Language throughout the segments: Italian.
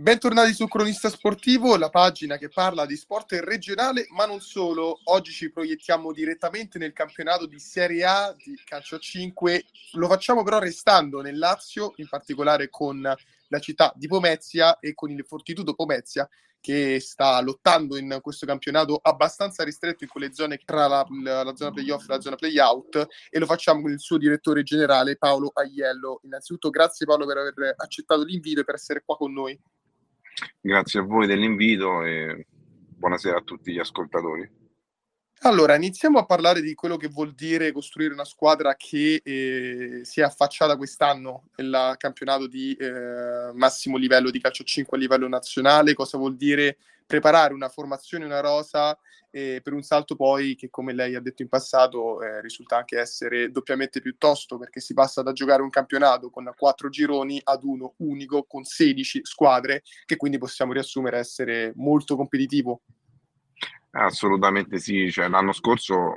Bentornati su Cronista Sportivo, la pagina che parla di sport regionale, ma non solo. Oggi ci proiettiamo direttamente nel campionato di Serie A di calcio a 5. Lo facciamo però restando nel Lazio, in particolare con la città di Pomezia e con il Fortitudo Pomezia che sta lottando in questo campionato abbastanza ristretto in quelle zone tra la, la, la zona playoff e la zona playout e lo facciamo con il suo direttore generale Paolo Aiello. Innanzitutto grazie Paolo per aver accettato l'invito e per essere qua con noi. Grazie a voi dell'invito e buonasera a tutti gli ascoltatori. Allora, iniziamo a parlare di quello che vuol dire costruire una squadra che eh, si è affacciata quest'anno nel campionato di eh, massimo livello di calcio 5 a livello nazionale, cosa vuol dire preparare una formazione, una rosa eh, per un salto poi che come lei ha detto in passato eh, risulta anche essere doppiamente più tosto perché si passa da giocare un campionato con quattro gironi ad uno unico con 16 squadre che quindi possiamo riassumere essere molto competitivo. Assolutamente sì, cioè, l'anno scorso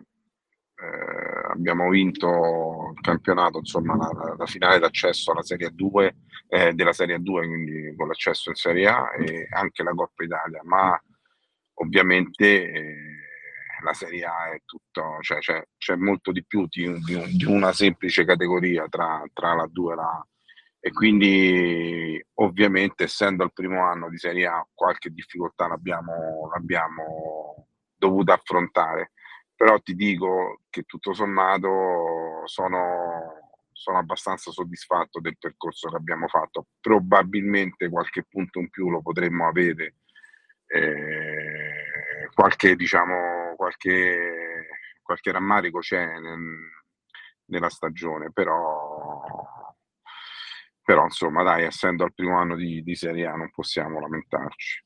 eh, abbiamo vinto il campionato, insomma la, la finale d'accesso alla Serie 2 eh, della Serie 2, quindi con l'accesso in Serie A e anche la Coppa Italia, ma ovviamente eh, la Serie A è tutto, cioè c'è, c'è molto di più di, di, di, una semplice categoria tra, tra la 2 e la e quindi ovviamente essendo il primo anno di Serie A qualche difficoltà l'abbiamo, l'abbiamo dovuta affrontare però ti dico che tutto sommato sono, sono abbastanza soddisfatto del percorso che abbiamo fatto. Probabilmente qualche punto in più lo potremmo avere, eh, qualche, diciamo, qualche, qualche rammarico c'è nel, nella stagione, però, però insomma dai, essendo al primo anno di, di Serie A non possiamo lamentarci.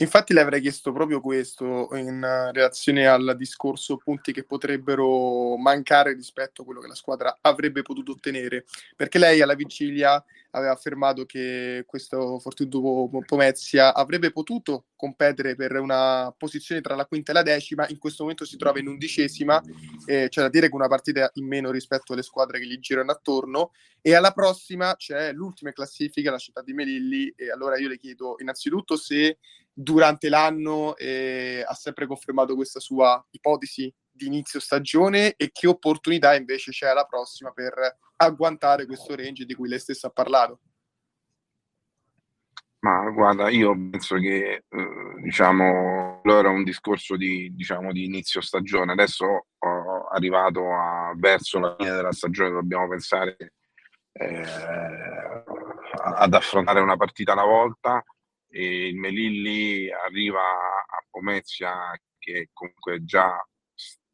Infatti le avrei chiesto proprio questo in relazione al discorso punti che potrebbero mancare rispetto a quello che la squadra avrebbe potuto ottenere, perché lei alla vigilia aveva affermato che questo Fortitudo Pomezia avrebbe potuto competere per una posizione tra la quinta e la decima, in questo momento si trova in undicesima, eh, c'è da dire che una partita in meno rispetto alle squadre che gli girano attorno, e alla prossima c'è l'ultima classifica, la città di Melilli, e allora io le chiedo innanzitutto se durante l'anno eh, ha sempre confermato questa sua ipotesi di inizio stagione e che opportunità invece c'è alla prossima per agguantare questo range di cui lei stessa ha parlato. Ma guarda, io penso che eh, diciamo allora un discorso di, diciamo, di inizio stagione. Adesso ho arrivato a, verso la fine della stagione, dobbiamo pensare eh, ad affrontare una partita alla volta e il Melilli arriva a Pomezia che comunque già,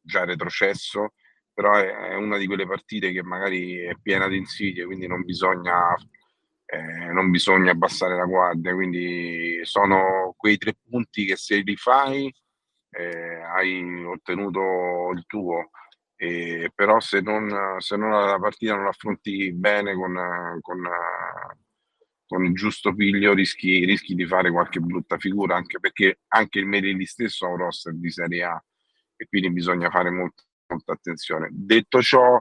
già retrocesso, però è, una di quelle partite che magari è piena di insidie, quindi non bisogna, eh, non bisogna abbassare la guardia, quindi sono quei tre punti che se li fai eh, hai ottenuto il tuo. Eh, però se non, se non la partita non l'affronti bene con, con con il giusto piglio rischi, rischi, di fare qualche brutta figura, anche perché anche il Merelli stesso ha un roster di Serie A e quindi bisogna fare molto, molta attenzione. Detto ciò,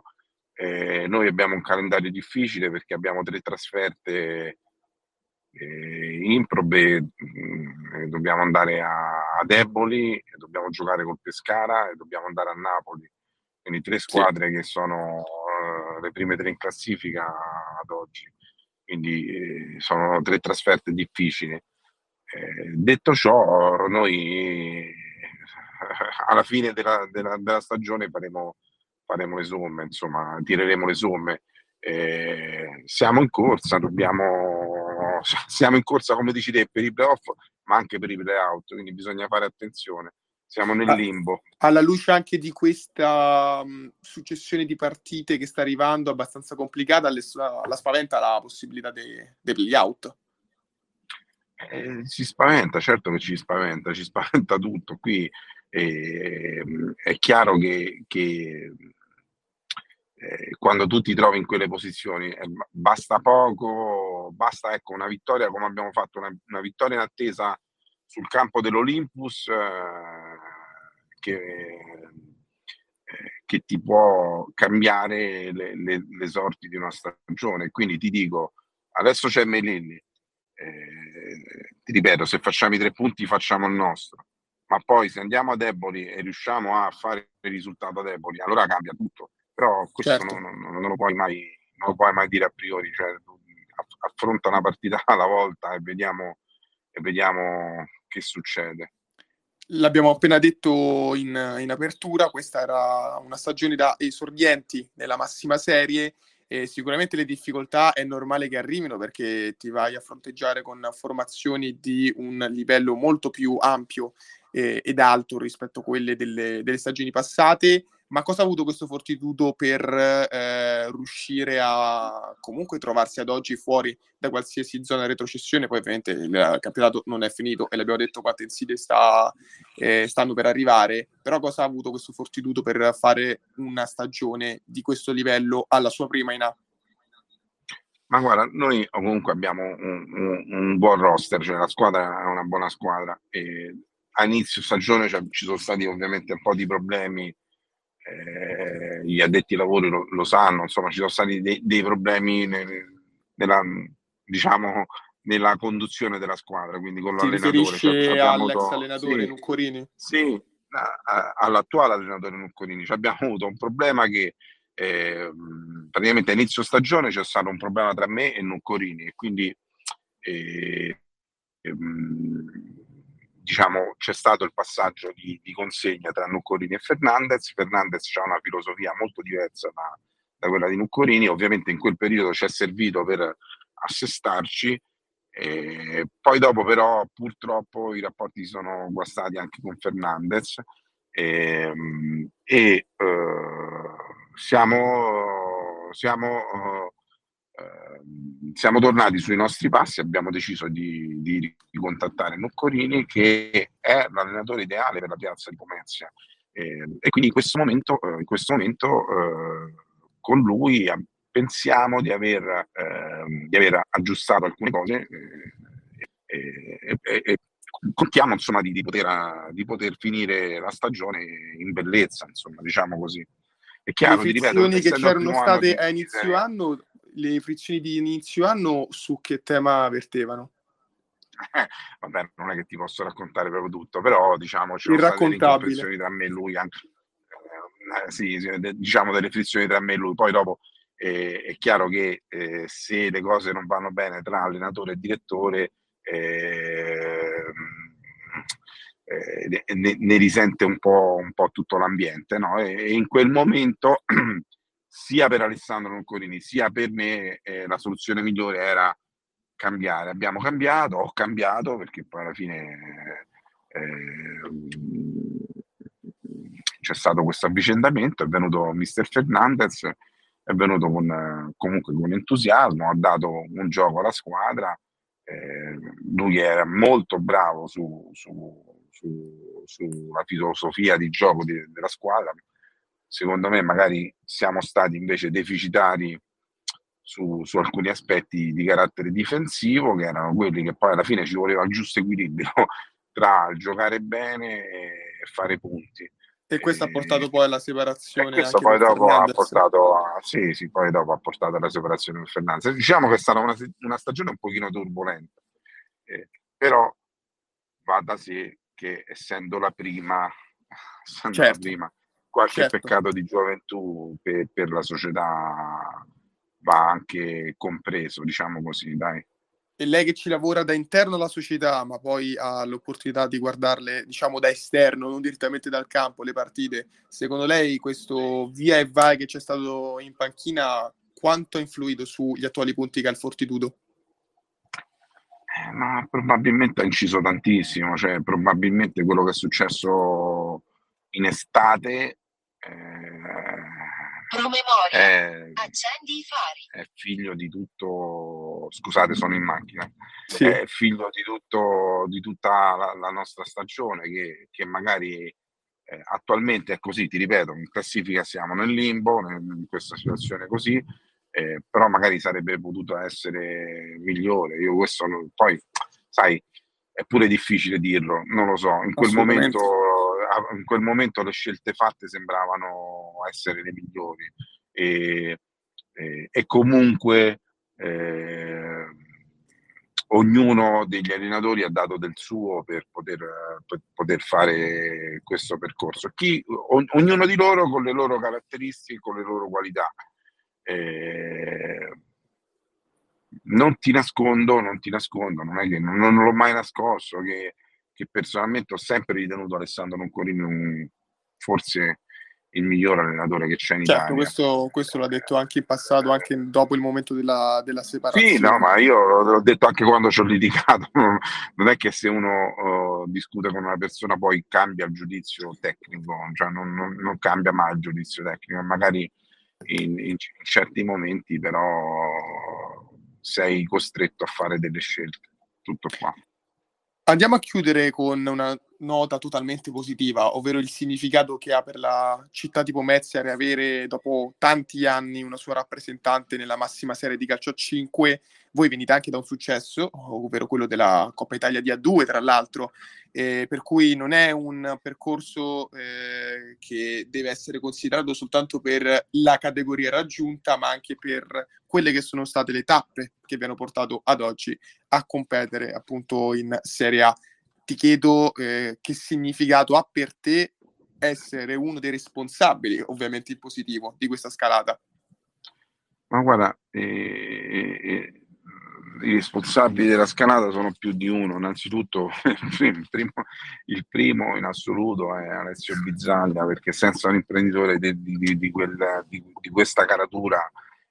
eh, noi abbiamo un calendario difficile perché abbiamo tre trasferte eh, improbe, mh, mm, dobbiamo andare a, ad Eboli, dobbiamo giocare col Pescara e dobbiamo andare a Napoli. Quindi tre squadre sì. che sono uh, le prime tre in classifica ad oggi quindi eh, sono tre trasferte difficili. Eh, detto ciò, noi eh, alla fine della, della, della stagione faremo, faremo, le somme, insomma, tireremo le somme. Eh, siamo in corsa, dobbiamo, siamo in corsa, come dici te, per i playoff, ma anche per i playout, quindi bisogna fare attenzione siamo nel limbo. Alla luce anche di questa successione di partite che sta arrivando abbastanza complicata, la spaventa la possibilità dei, dei play-out? Eh, ci spaventa, certo che ci spaventa, ci spaventa tutto. Qui eh, è chiaro che, che eh, quando tu ti trovi in quelle posizioni eh, basta poco, basta ecco, una vittoria come abbiamo fatto, una, una vittoria in attesa sul campo dell'Olympus eh, che, eh, che, ti può cambiare le, le, le, sorti di una stagione. Quindi ti dico, adesso c'è Melilli, eh, ti ripeto, se facciamo i tre punti facciamo il nostro, ma poi se andiamo a deboli e riusciamo a fare il risultato a deboli, allora cambia tutto. Però questo certo. non, non, non, lo puoi mai, non lo puoi mai dire a priori, cioè, affronta una partita alla volta e vediamo, e vediamo che succede. L'abbiamo appena detto in, in, apertura, questa era una stagione da esordienti nella massima serie e sicuramente le difficoltà è normale che arrivino perché ti vai a fronteggiare con formazioni di un livello molto più ampio eh, ed alto rispetto a quelle delle, delle stagioni passate ma cosa ha avuto questo fortitudo per eh, riuscire a comunque trovarsi ad oggi fuori da qualsiasi zona retrocessione? Poi ovviamente il campionato non è finito e l'abbiamo detto quante insidie sta, eh, stanno per arrivare, però cosa ha avuto questo fortitudo per fare una stagione di questo livello alla sua prima in A? Ma guarda, noi comunque abbiamo un, un, un buon roster, cioè la squadra è una buona squadra e a inizio stagione cioè, ci sono stati ovviamente un po' di problemi eh, gli addetti ai lavori lo, lo, sanno, insomma ci sono stati dei, dei problemi nel, nella, diciamo, nella conduzione della squadra, quindi con Ti l'allenatore. Cioè, all'ex avuto, allenatore sì, Nuccorini? Sì, all'attuale allenatore Nuccorini. Cioè, abbiamo avuto un problema che eh, praticamente a inizio stagione c'è stato un problema tra me e Nuccorini e quindi eh, ehm, diciamo, c'è stato il passaggio di, di consegna tra Nuccorini e Fernandez. Fernandez ha una filosofia molto diversa da, da, quella di Nuccorini, ovviamente in quel periodo ci è servito per assestarci. Eh, poi dopo però purtroppo i rapporti si sono guastati anche con Fernandez eh, e eh, siamo, siamo Ehm, siamo tornati sui nostri passi, abbiamo deciso di, di ricontattare Noccorini che è l'allenatore ideale per la piazza di Pomezia eh, e quindi in questo momento, eh, in questo momento eh, con lui pensiamo di aver, ehm, di aver, aggiustato alcune cose eh, e contiamo insomma di, di, poter, di, poter, finire la stagione in bellezza, insomma, diciamo così. È chiaro, le frizioni che c'erano state a inizio anno le frizioni di inizio anno su che tema vertevano? Eh, vabbè, non è che ti posso raccontare proprio tutto, però diciamo c'è delle frizioni tra me e lui, anche, eh, sì, diciamo delle frizioni tra me e lui. Poi dopo eh, è chiaro che eh, se le cose non vanno bene tra allenatore e direttore, ehm, eh, ne, ne, risente un po', un po', tutto l'ambiente, no? E, e in quel momento sia per Alessandro Noccolini sia per me eh, la soluzione migliore era cambiare. Abbiamo cambiato, ho cambiato perché poi alla fine eh, c'è stato questo avvicendamento, è venuto Mister Fernandez, è venuto con, comunque con entusiasmo, ha dato un gioco alla squadra, eh, lui era molto bravo su, su, su, sulla filosofia di gioco di, della squadra, secondo me magari siamo stati invece deficitari su, su, alcuni aspetti di carattere difensivo, che erano quelli che poi alla fine ci voleva il giusto equilibrio tra giocare bene e fare punti. E questo e, ha portato poi alla separazione. Questo poi dopo ha portato, a, sì, sì, poi dopo ha portato alla separazione con Fernandez. Diciamo che è stata una, una stagione un pochino turbolenta, eh, però va da sé che essendo la prima, essendo certo. la prima qualche certo. peccato di gioventù per, per, la società va anche compreso, diciamo così, dai. E lei che ci lavora da interno alla società, ma poi ha l'opportunità di guardarle, diciamo, da esterno, non direttamente dal campo, le partite, secondo lei questo via e vai che c'è stato in panchina, quanto ha influito sugli attuali punti che ha il Fortitudo? Eh, ma probabilmente ha inciso tantissimo, cioè probabilmente quello che è successo in estate Promemoria. È, Accendi i fari. È figlio di tutto. Scusate, sono in macchina. Sì. È figlio di, tutto, di tutta la, la nostra stagione che, che magari eh, attualmente è così, ti ripeto, in classifica siamo nel limbo, in questa situazione così, eh, però magari sarebbe potuto essere migliore. Io questo non, poi, sai, è pure difficile dirlo, non lo so. In quel momento in quel momento le scelte fatte sembravano essere le migliori e, e, e comunque eh, ognuno degli allenatori ha dato del suo per poter, per poter fare questo percorso. Chi, o, ognuno di loro con le loro caratteristiche, con le loro qualità. Eh, non ti nascondo, non ti nascondo, non è che non, non l'ho mai nascosto, che, che, personalmente ho sempre ritenuto Alessandro Noncorini un, forse il miglior allenatore che c'è in certo, Italia. Questo, questo l'ha detto anche in passato, anche dopo il momento della, della separazione. Sì, no, ma io l'ho detto anche quando ci ho litigato. Non è che se uno uh, discute con una persona poi cambia il giudizio tecnico, cioè non, non, non cambia mai il giudizio tecnico, magari in, in certi momenti però sei costretto a fare delle scelte. Tutto qua. Andiamo a chiudere con una nota totalmente positiva, ovvero il significato che ha per la città di Pomezia riavere dopo tanti anni una sua rappresentante nella massima serie di calcio a 5 voi venite anche da un successo, ovvero quello della Coppa Italia di A2, tra l'altro, eh, per cui non è un percorso eh, che deve essere considerato soltanto per la categoria raggiunta, ma anche per quelle che sono state le tappe che vi hanno portato ad oggi a competere appunto in Serie A. Ti chiedo eh, che significato ha per te essere uno dei responsabili, ovviamente in positivo, di questa scalata. Ma guarda, eh, eh, i responsabili della scalata sono più di uno. Innanzitutto, il primo, il primo in assoluto è Alessio Bizzaglia, perché senza un imprenditore di, di, di, quel, di questa caratura,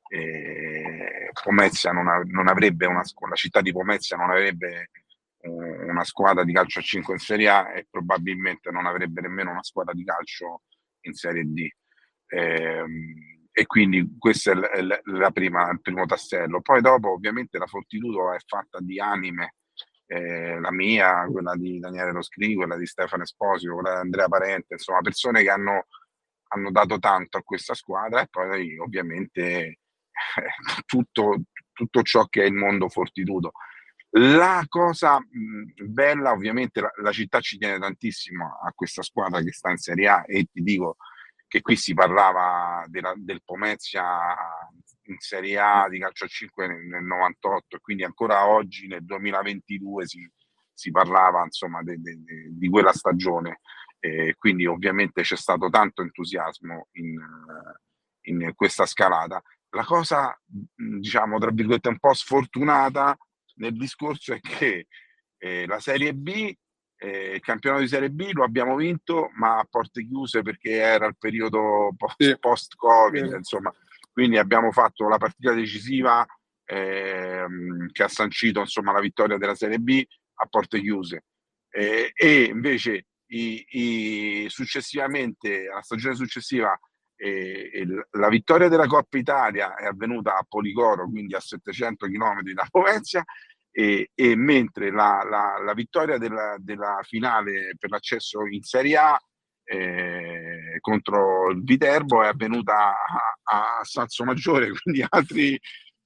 eh, Pomezia non, ha, non, avrebbe una la città di Pomezia non avrebbe una squadra di calcio a 5 in Serie A e probabilmente non avrebbe nemmeno una squadra di calcio in Serie D. Eh, e quindi questo è l- l- prima, il primo tassello. Poi dopo ovviamente la Fortitudo è fatta di anime, eh, la mia, quella di Daniele Roscri, quella di Stefano Esposito, quella di Andrea Parente, insomma persone che hanno, hanno dato tanto a questa squadra e poi ovviamente eh, tutto, tutto ciò che è il mondo Fortitudo. La cosa mh, bella, ovviamente, la, la, città ci tiene tantissimo a questa squadra che sta in Serie A e ti dico, che qui si parlava della, del Pomezia in Serie A di calcio a 5 nel, nel 98 e quindi ancora oggi nel 2022 si, si parlava insomma de, de, de, di quella stagione e quindi ovviamente c'è stato tanto entusiasmo in, in questa scalata. La cosa diciamo tra virgolette un po' sfortunata nel discorso è che eh, la Serie B eh, il campionato di Serie B lo abbiamo vinto, ma a porte chiuse perché era il periodo post, post-Covid, sì. insomma. Quindi abbiamo fatto la partita decisiva ehm, che ha sancito insomma, la vittoria della Serie B a porte chiuse. Eh, e invece i, i, successivamente, la stagione successiva, eh, la vittoria della Coppa Italia è avvenuta a Policoro, quindi a 700 km da Pomezia, e, e mentre la, la, la vittoria della, della, finale per l'accesso in Serie A eh, contro il Viterbo è avvenuta a, a Salso Maggiore, quindi altri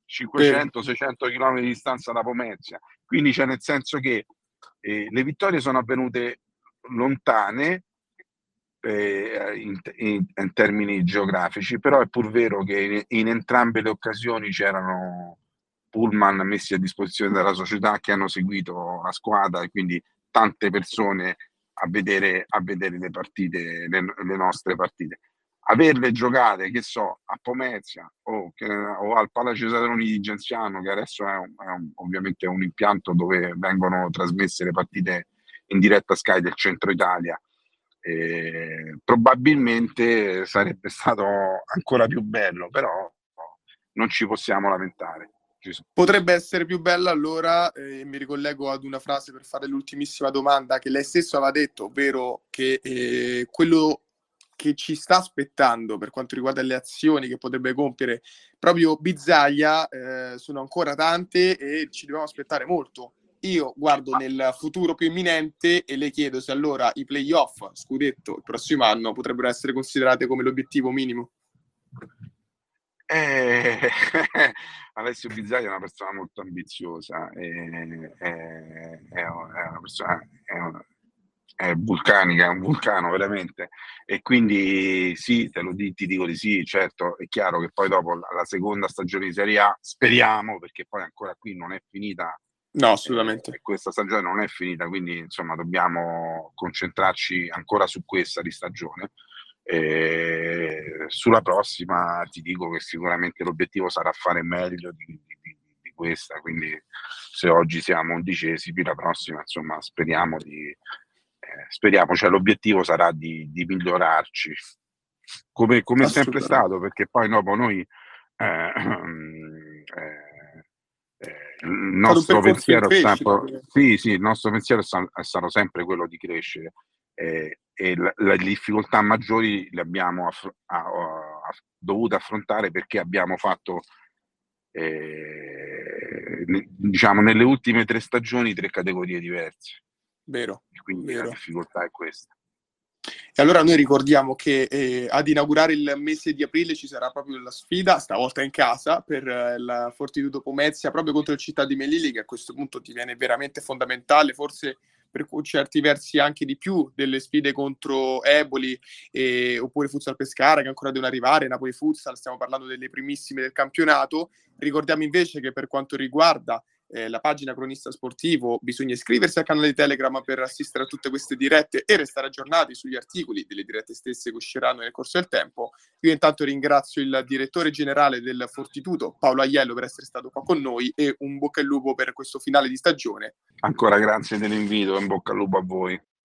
500-600 km di distanza da Pomezia. Quindi c'è nel senso che eh, le vittorie sono avvenute lontane eh, in, in, in, termini geografici, però è pur vero che in, in entrambe le occasioni c'erano pullman messi a disposizione dalla società che hanno seguito la squadra e quindi tante persone a vedere, a vedere le partite, le, le, nostre partite. Averle giocate, che so, a Pomezia o, che, o al Palazzo Cesaroni di Genziano, che adesso è, un, è un, ovviamente un impianto dove vengono trasmesse le partite in diretta Sky del centro Italia, eh, probabilmente sarebbe stato ancora più bello, però non ci possiamo lamentare. Potrebbe essere più bella allora, eh, mi ricollego ad una frase per fare l'ultimissima domanda che lei stesso aveva detto, ovvero che eh, quello che ci sta aspettando per quanto riguarda le azioni che potrebbe compiere proprio Bizzaglia eh, sono ancora tante e ci dobbiamo aspettare molto. Io guardo nel futuro più imminente e le chiedo se allora i playoff scudetto il prossimo anno potrebbero essere considerate come l'obiettivo minimo. Eh, Alessio Bizzaglia è una persona molto ambiziosa, è, è, è una persona è, vulcanica, è un vulcano veramente. E quindi sì, te lo di, ti dico di sì, certo, è chiaro che poi dopo la, la, seconda stagione di Serie A speriamo, perché poi ancora qui non è finita No, assolutamente. Eh, questa stagione non è finita, quindi insomma dobbiamo concentrarci ancora su questa di stagione. Eh, sulla prossima ti dico che sicuramente l'obiettivo sarà fare meglio di, di, di, questa, quindi se oggi siamo undicesimi, la prossima insomma speriamo di... Eh, speriamo, cioè l'obiettivo sarà di, di migliorarci, come, come è sempre stato, perché poi dopo noi eh, eh, eh, il nostro pensiero è sempre, sì, sì, il nostro pensiero è stato sempre quello di crescere eh, e la, le difficoltà maggiori le abbiamo aff- a, a, dovute affrontare perché abbiamo fatto eh, diciamo nelle ultime tre stagioni tre categorie diverse. Vero. E quindi vero. la difficoltà è questa. E allora noi ricordiamo che eh, ad inaugurare il mese di aprile ci sarà proprio la sfida, stavolta in casa, per eh, il Fortitudo Pomezia, proprio contro il Città di Melilli, che a questo punto diviene veramente fondamentale, forse per certi versi anche di più delle sfide contro Eboli eh, oppure Futsal Pescara che ancora devono arrivare, Napoli Futsal, stiamo parlando delle primissime del campionato. Ricordiamo invece che per quanto riguarda eh, la pagina cronista sportivo, bisogna iscriversi al canale Telegram per assistere a tutte queste dirette e restare aggiornati sugli articoli delle dirette stesse che usciranno nel corso del tempo. Io intanto ringrazio il direttore generale del Fortitudo, Paolo Aiello, per essere stato qua con noi e un bocca al lupo per questo finale di stagione. Ancora grazie dell'invito, in bocca al lupo a voi.